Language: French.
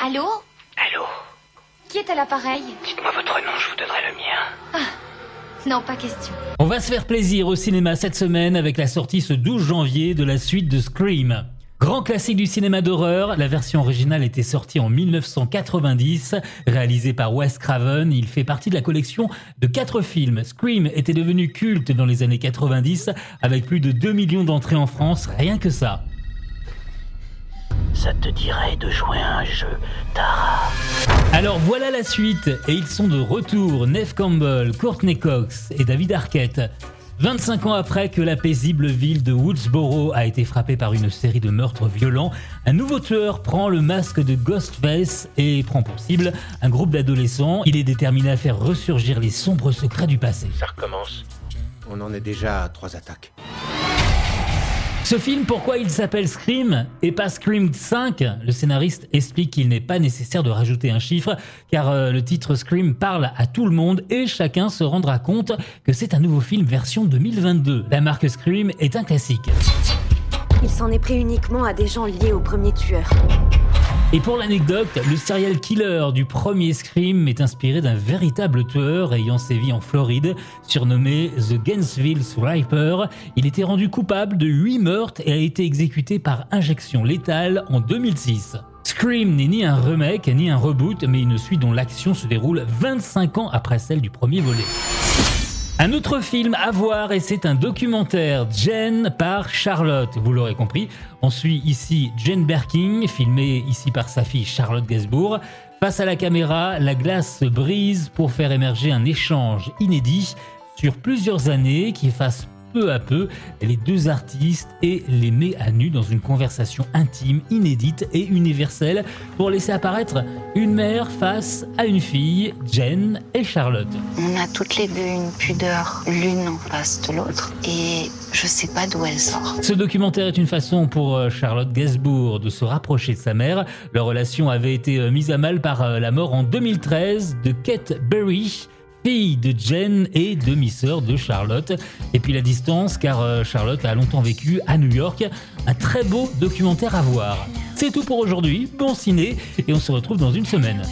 Allô Allô Qui est à l'appareil Dites-moi votre nom, je vous donnerai le mien. Non, pas question. On va se faire plaisir au cinéma cette semaine avec la sortie ce 12 janvier de la suite de Scream. Grand classique du cinéma d'horreur, la version originale était sortie en 1990, réalisé par Wes Craven, il fait partie de la collection de quatre films. Scream était devenu culte dans les années 90 avec plus de 2 millions d'entrées en France, rien que ça. Ça te dirait de jouer à un jeu, Tara Alors voilà la suite, et ils sont de retour, Neve Campbell, Courtney Cox et David Arquette. 25 ans après que la paisible ville de Woodsboro a été frappée par une série de meurtres violents, un nouveau tueur prend le masque de Ghostface et prend pour cible un groupe d'adolescents. Il est déterminé à faire ressurgir les sombres secrets du passé. Ça recommence. On en est déjà à trois attaques. Ce film, pourquoi il s'appelle Scream et pas Scream 5 Le scénariste explique qu'il n'est pas nécessaire de rajouter un chiffre car euh, le titre Scream parle à tout le monde et chacun se rendra compte que c'est un nouveau film version 2022. La marque Scream est un classique. Il s'en est pris uniquement à des gens liés au premier tueur. Et pour l'anecdote, le serial killer du premier Scream est inspiré d'un véritable tueur ayant sévi en Floride, surnommé The Gainesville Sniper. Il était rendu coupable de 8 meurtres et a été exécuté par injection létale en 2006. Scream n'est ni un remake ni un reboot, mais une suite dont l'action se déroule 25 ans après celle du premier volet. Un autre film à voir et c'est un documentaire Jen par Charlotte. Vous l'aurez compris, on suit ici Jane Birkin, filmée ici par sa fille Charlotte Gainsbourg. Face à la caméra, la glace se brise pour faire émerger un échange inédit sur plusieurs années qui efface peu à peu les deux artistes et les met à nu dans une conversation intime, inédite et universelle pour laisser apparaître une mère face à une fille, Jen et Charlotte. On a toutes les deux une pudeur l'une en face de l'autre et je sais pas d'où elle sort. Ce documentaire est une façon pour euh, Charlotte Gainsbourg de se rapprocher de sa mère. Leur relation avait été euh, mise à mal par euh, la mort en 2013 de Kate Berry fille de Jen et demi-sœur de Charlotte. Et puis la distance, car euh, Charlotte a longtemps vécu à New York. Un très beau documentaire à voir. C'est tout pour aujourd'hui, bon ciné, et on se retrouve dans une semaine.